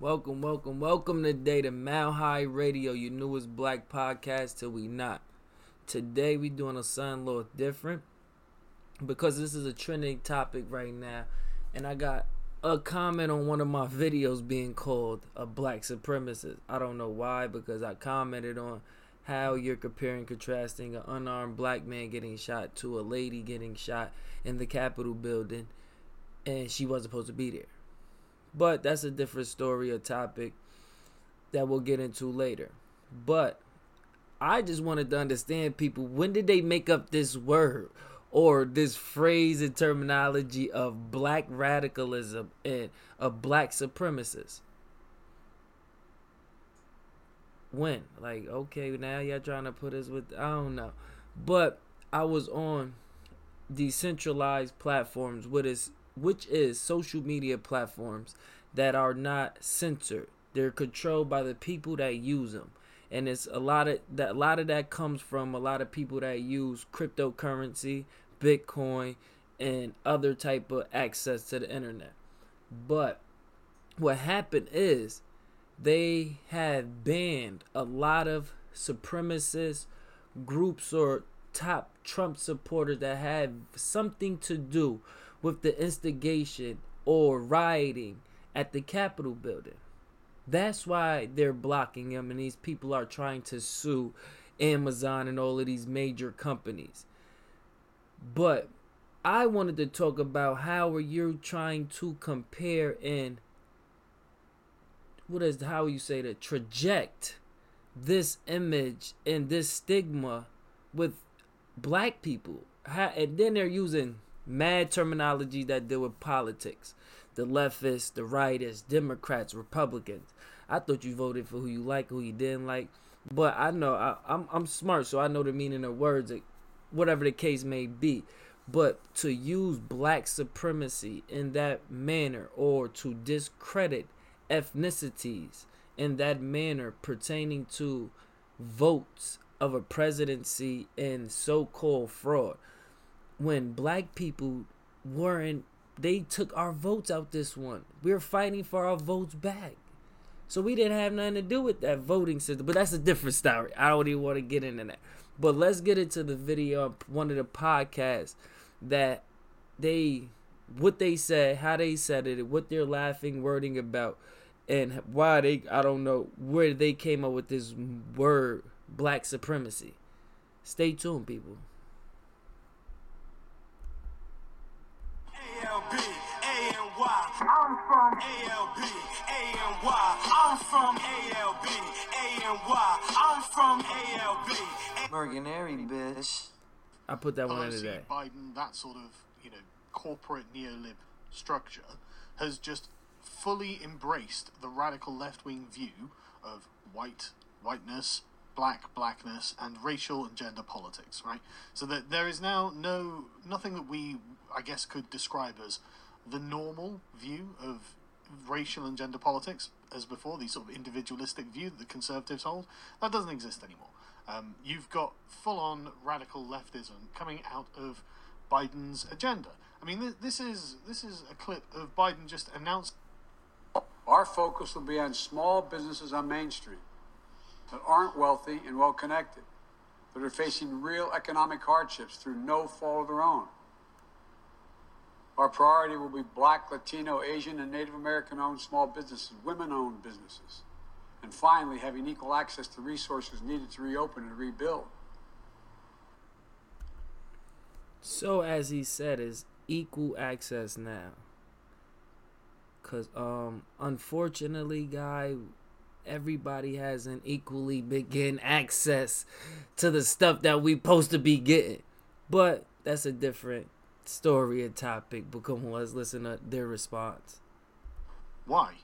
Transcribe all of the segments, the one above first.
Welcome, welcome, welcome today to Mile High Radio, your newest black podcast till we not. Today we doing a a little different because this is a trending topic right now, and I got a comment on one of my videos being called a black supremacist. I don't know why because I commented on how you're comparing contrasting an unarmed black man getting shot to a lady getting shot in the Capitol building and she wasn't supposed to be there. But that's a different story, a topic that we'll get into later. But I just wanted to understand people when did they make up this word or this phrase and terminology of black radicalism and a black supremacist? When? Like, okay, now y'all trying to put us with I don't know. But I was on decentralized platforms, with what is which is social media platforms that are not censored. They're controlled by the people that use them. And it's a lot of that a lot of that comes from a lot of people that use cryptocurrency, Bitcoin, and other type of access to the internet. But what happened is they have banned a lot of supremacist groups or top Trump supporters that have something to do with the instigation or rioting at the Capitol building. That's why they're blocking him, and these people are trying to sue Amazon and all of these major companies. But I wanted to talk about how are you trying to compare and what is how you say to traject this image and this stigma with black people. And then they're using mad terminology that deal with politics. The leftists, the rightists, Democrats, Republicans. I thought you voted for who you like, who you didn't like. But I know I, am I'm, I'm smart, so I know the meaning of words, whatever the case may be. But to use black supremacy in that manner or to discredit ethnicities in that manner pertaining to votes of a presidency and so called fraud when black people weren't they took our votes out this one. We were fighting for our votes back. So we didn't have nothing to do with that voting system. But that's a different story. I don't even want to get into that. But let's get into the video one of the podcasts that they what they said, how they said it, what they're laughing, wording about, and why they I don't know where they came up with this word black supremacy. Stay tuned, people. From ALB, A-N-Y. I'm from ALB, A-N-Y. I'm from ALB. Mercenary, bitch. I put that one in today. Biden, that sort of, you know, corporate neo-lib structure has just fully embraced the radical left-wing view of white whiteness, black blackness, and racial and gender politics, right? So that there is now no nothing that we, I guess, could describe as the normal view of racial and gender politics as before, the sort of individualistic view that the conservatives hold, that doesn't exist anymore. Um, you've got full on radical leftism coming out of Biden's agenda. I mean, this is this is a clip of Biden just announced. Our focus will be on small businesses on Main Street that aren't wealthy and well connected, that are facing real economic hardships through no fault of their own. Our priority will be black, Latino, Asian, and Native American owned small businesses, women owned businesses. And finally, having equal access to resources needed to reopen and rebuild. So, as he said, is equal access now. Because, um, unfortunately, guy, everybody hasn't equally getting access to the stuff that we supposed to be getting. But that's a different story and topic, but come on, let's listen to their response. Why?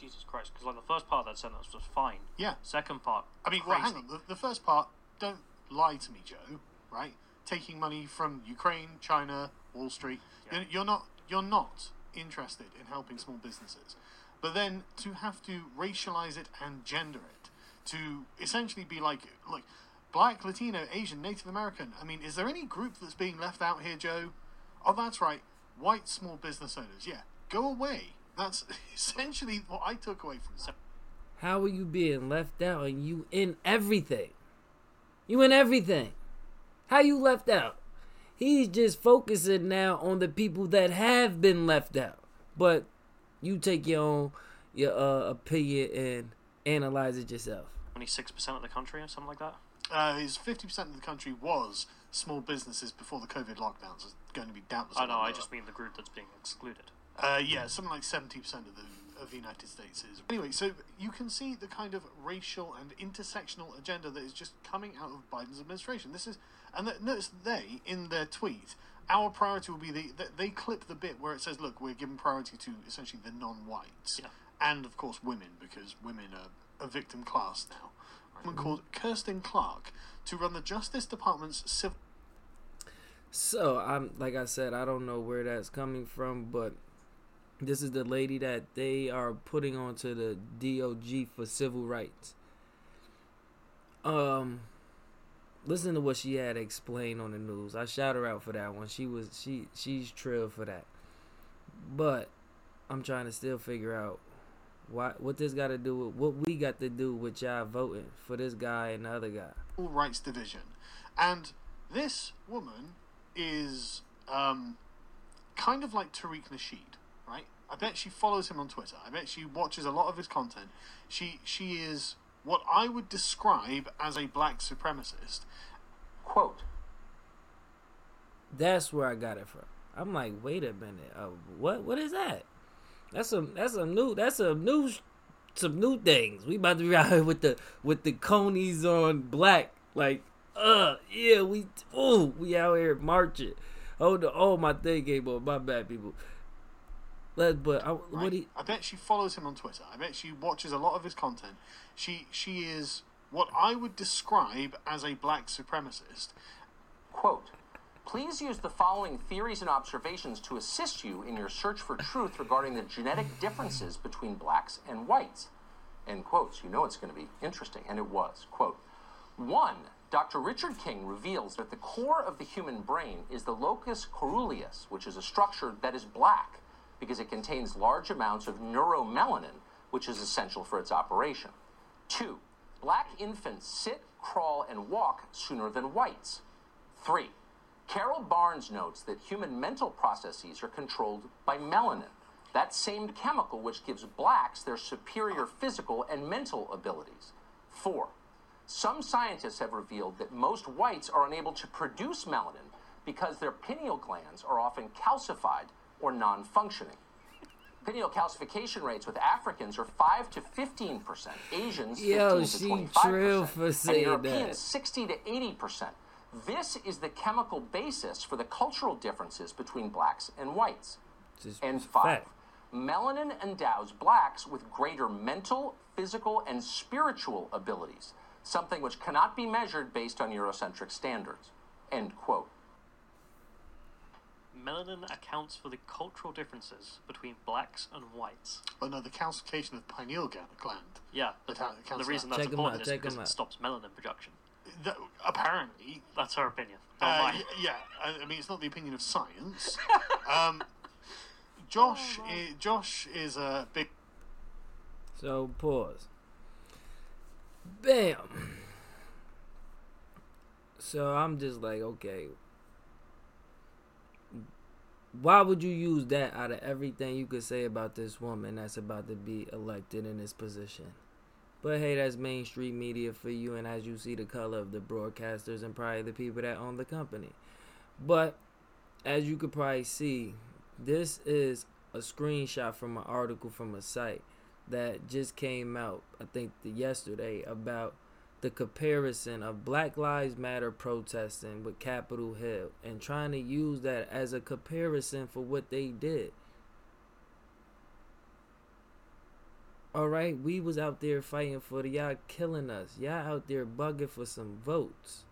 Jesus Christ, because like the first part of that sentence was fine. Yeah. Second part. I mean, well, hang on. The, the first part, don't lie to me, Joe. Right? Taking money from Ukraine, China, Wall Street. Yeah. You're, you're not. You're not interested in helping small businesses. But then to have to racialize it and gender it, to essentially be like, look, black, Latino, Asian, Native American. I mean, is there any group that's being left out here, Joe? Oh, that's right. White small business owners. Yeah, go away. That's essentially what I took away from that. How are you being left out and you in everything? You in everything. How you left out? He's just focusing now on the people that have been left out. But you take your own your uh, opinion and analyze it yourself. Only six percent of the country or something like that. Uh, his 50% of the country was small businesses before the COVID lockdowns. It's going to be doubtless. I know. I just mean the group that's being excluded. Uh, yeah, something like 70% of the of the United States is. Anyway, so you can see the kind of racial and intersectional agenda that is just coming out of Biden's administration. This is, and that, notice they in their tweet, our priority will be the they, they clip the bit where it says, "Look, we're giving priority to essentially the non-whites, Yeah. and of course women because women are a victim class now." Woman called Kristen Clarke to run the Justice Department's civil. So I'm like I said, I don't know where that's coming from, but this is the lady that they are putting onto the DOJ for civil rights. Um listen to what she had to explain on the news. I shout her out for that one. She was she she's trill for that. But I'm trying to still figure out why what this got to do with what we got to do with y'all voting for this guy and the other guy. Civil Rights Division, and this woman is um, kind of like Tariq Nasheed, right? I bet she follows him on Twitter. I bet she watches a lot of his content. She she is what I would describe as a black supremacist. Quote, That's where I got it from. I'm like, wait a minute, uh, what? What is that? That's some. That's some new. That's some new. Some new things. We about to be out here with the with the conies on black. Like, uh, yeah, we. Oh, we out here marching. Oh, the oh my thing came on. My bad, people. Let but I, Right? what he I bet she follows him on Twitter. I bet she watches a lot of his content. She she is what I would describe as a black supremacist. quote, please use the following theories and observations to assist you in your search for truth regarding the genetic differences between blacks and whites. End quotes. You know it's going to be interesting, and it was. Quote, one, Dr. Richard King reveals that the core of the human brain is the locus coeruleus, which is a structure that is black because it contains large amounts of neuromelanin, which is essential for its operation. Two, black infants sit, crawl, and walk sooner than whites. Three, Carol Barnes notes that human mental processes are controlled by melanin, that same chemical which gives blacks their superior physical and mental abilities. Four, some scientists have revealed that most whites are unable to produce melanin because their pineal glands are often calcified or non functioning. Pineal calcification rates with Africans are 5 to 15%, Asians 15 Yo, to she 25%, and Europeans that. 60 to 80%. This is the chemical basis for the cultural differences between blacks and whites. And five, fact. melanin endows blacks with greater mental, physical, and spiritual abilities, something which cannot be measured based on Eurocentric standards. End quote. Melanin accounts for the cultural differences between blacks and whites. But no, the calcification of pineal gland. Yeah, the, That counts the reason that's Check 'em important out, is because it stops melanin production. That, apparently, That's her opinion. Not Uh, mine. y- yeah, I, I mean it's not the opinion of science. um, Josh, i- Josh is a big. So pause. Bam. So I'm just like, okay. Why would you use that out of everything you could say about this woman that's about to be elected in this position? But hey, that's mainstream media for you, and as you see the color of the broadcasters and probably the people that own the company. But as you could probably see, this is a screenshot from an article from a site that just came out, I think the yesterday, about the comparison of Black Lives Matter protesting with Capitol Hill and trying to use that as a comparison for what they did. All right, we was out there fighting for the y'all killing us. Y'all out there bugging for some votes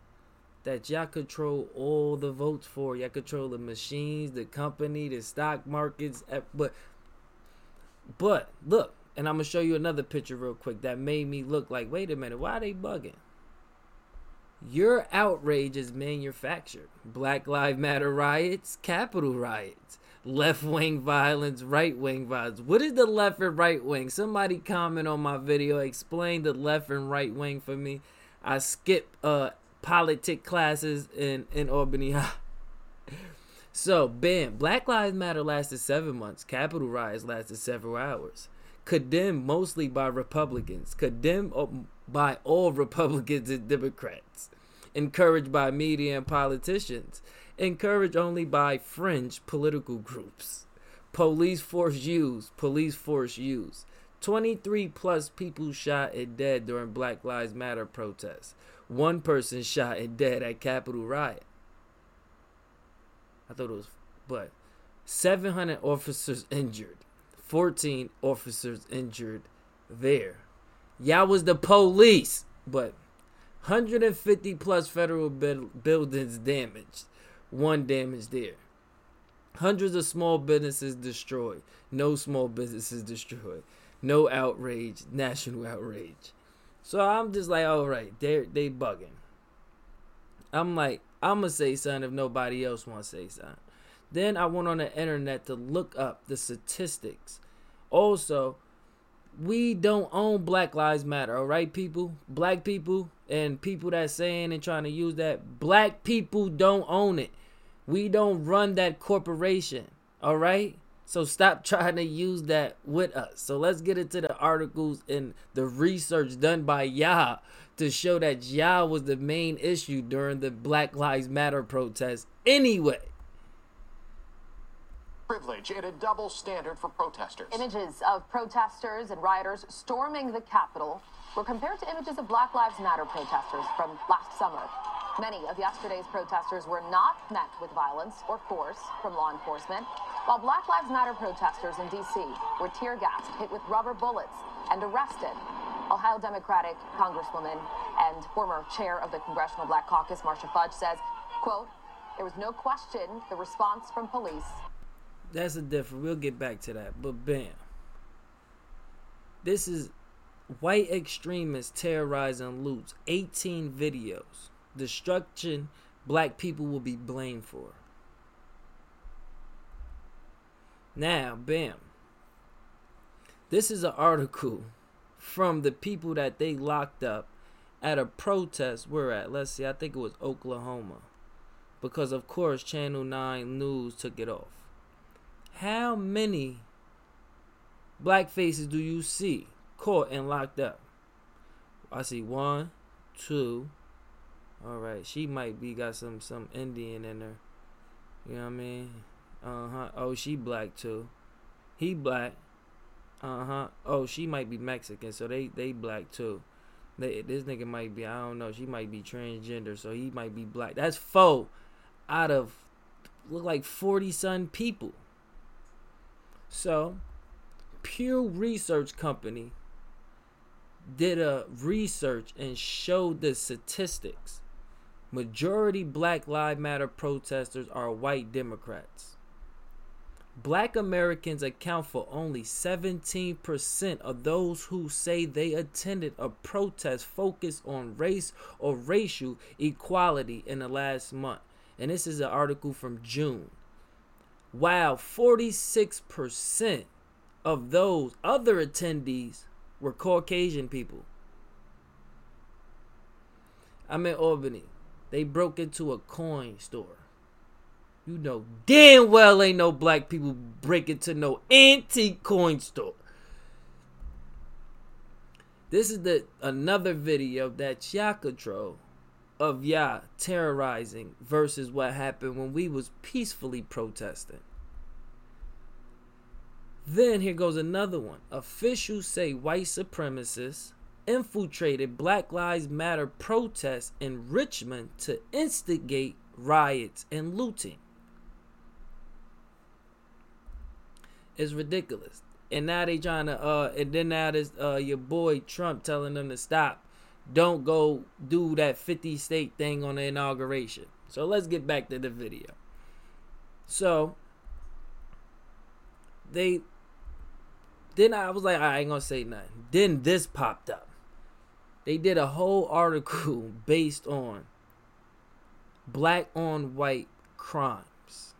that y'all control all the votes for. Y'all control the machines, the company, the stock markets. But, but look, and I'm gonna show you another picture real quick that made me look like, wait a minute, why are they bugging? Your outrage is manufactured. Black Lives Matter riots, capital riots. Left wing violence, right wing violence. What is the left and right wing? Somebody comment on my video, explain the left and right wing for me. I skip uh politic classes in in Albany So, bam, Black Lives Matter lasted seven months. Capitol riots lasted several hours. Condemned mostly by Republicans. Condemned by all Republicans and Democrats. Encouraged by media and politicians. Encouraged only by fringe political groups. Police force used. Police force used. 23 plus people shot and dead during Black Lives Matter protests. One person shot and dead at Capitol riot. I thought it was, but 700 officers injured, 14 officers injured there. Y'all was the police, but 150 plus federal buildings damaged, one damaged there. Hundreds of small businesses destroyed, no small businesses destroyed, no outrage, national outrage. So I'm just like, all right, they they bugging. I'm like, I'm gonna say something if nobody else wants to say something. Then I went on the internet to look up the statistics. Also, we don't own Black Lives Matter, all right, people? Black people and people that saying and trying to use that, black people don't own it. We don't run that corporation, all right? So stop trying to use that with us. So let's get into the articles and the research done by Yah to show that Yah was the main issue during the Black Lives Matter protests anyway. Privilege and a double standard for protesters. Images of protesters and rioters storming the Capitol were compared to images of Black Lives Matter protesters from last summer. Many of yesterday's protesters were not met with violence or force from law enforcement, while Black Lives Matter protesters in D.C. were tear gassed, hit with rubber bullets, and arrested Ohio Democratic Congresswoman and former chair of the Congressional Black Caucus, Marcia Fudge, says, quote, there was no question the response from police. That's a different. We'll get back to that. But bam. This is white extremists terrorizing loots. 18 videos. Destruction black people will be blamed for. Now, bam. This is an article from the people that they locked up at a protest. We're at, let's see, I think it was Oklahoma. Because, of course, Channel 9 News took it off. How many black faces do you see caught and locked up? I see one, two. All right, she might be got some some Indian in her. You know what I mean? Uh huh. Oh, she black too. He black. Uh huh. Oh, she might be Mexican, so they they black too. They, this nigga might be I don't know. She might be transgender, so he might be black. That's four out of look like forty some people. So, Pew Research Company did a research and showed the statistics. Majority Black Lives Matter protesters are white Democrats. Black Americans account for only 17% of those who say they attended a protest focused on race or racial equality in the last month. And this is an article from June. While 46% of those other attendees were Caucasian people. I'm in Albany. They broke into a coin store. You know damn well ain't no black people break into no antique coin store. This is the another video that y'all control of y'all terrorizing versus what happened when we was peacefully protesting. Then here goes another one. Officials say white supremacists infiltrated Black Lives Matter protests in Richmond to instigate riots and looting. It's ridiculous. And now they trying to uh and then now this uh your boy Trump telling them to stop don't go do that 50 state thing on the inauguration. So let's get back to the video. So they then I was like, I ain't gonna say nothing. Then this popped up. They did a whole article based on black on white crimes.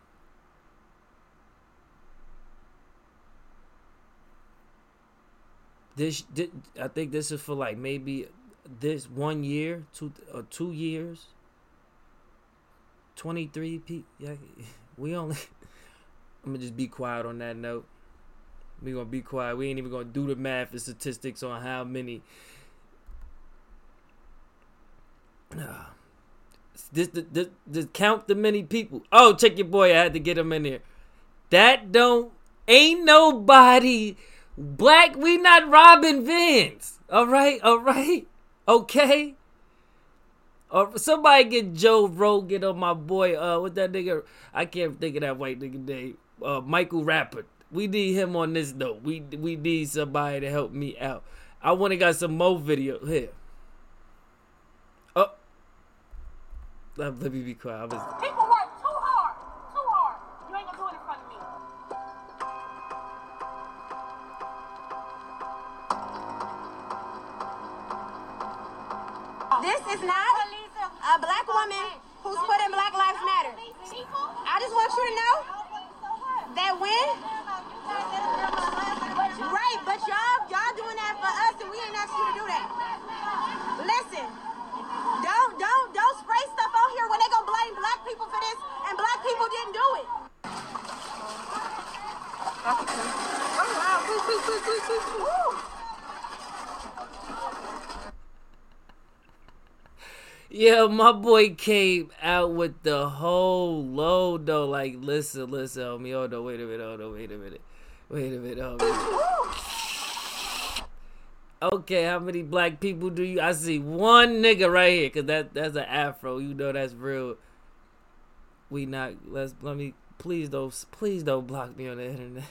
This, this I think this is for like maybe this one year, two or two years. Twenty three people. Yeah, we only. I'm gonna just be quiet on that note. We gonna be quiet. We ain't even gonna do the math and statistics on how many. This, this, this, this count the many people. Oh, check your boy. I had to get him in here. That don't ain't nobody black. We not robbing Vans. All right, all right, okay. Or somebody get Joe Rogan on my boy. Uh, what that nigga? I can't think of that white nigga name. Uh, Michael Rapper. We need him on this note. We we need somebody to help me out. I want to got some more video here. Oh, let me be quiet. Yeah, my boy came out with the whole load though. Like, listen, listen, homie. Hold on, wait a minute, hold on, wait a minute. Wait a minute. Okay, how many black people do you I see one nigga right here, cause that that's an afro. You know that's real. We not let's let me please don't please don't block me on the internet.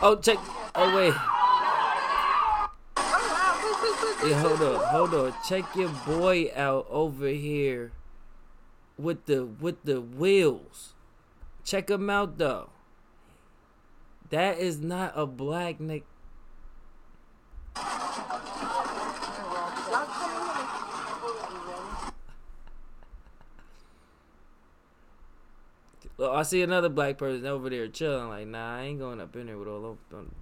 Oh check oh wait. Yeah, hold up, hold on. Check your boy out over here with the with the wheels. Check him out though. That is not a black nick. Well, I see another black person over there chilling. Like, nah, I ain't going up in there with all them.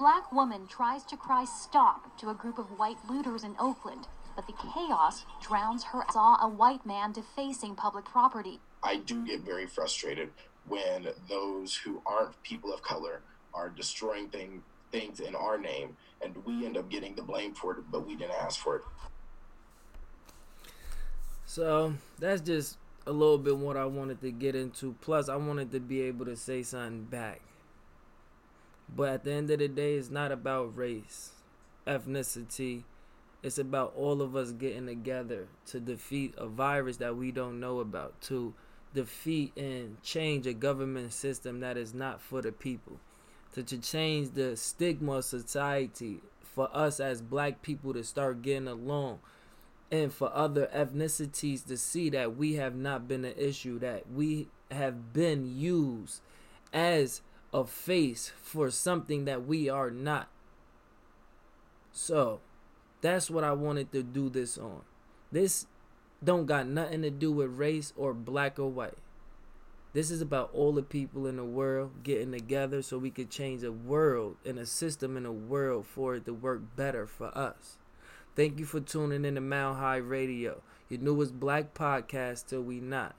Black woman tries to cry stop to a group of white looters in Oakland, but the chaos drowns her. Saw a white man defacing public property. I do get very frustrated when those who aren't people of color are destroying thing, things in our name and we end up getting the blame for it, but we didn't ask for it. So that's just a little bit what I wanted to get into. Plus, I wanted to be able to say something back. But at the end of the day, it's not about race, ethnicity. It's about all of us getting together to defeat a virus that we don't know about, to defeat and change a government system that is not for the people, to, to change the stigma of society for us as black people to start getting along and for other ethnicities to see that we have not been an issue, that we have been used as a face for something that we are not. So, that's what I wanted to do this on. This don't got nothing to do with race or black or white. This is about all the people in the world getting together so we could change a world and a system in a world for it to work better for us. Thank you for tuning in to Mount High Radio, your newest black podcast till we not.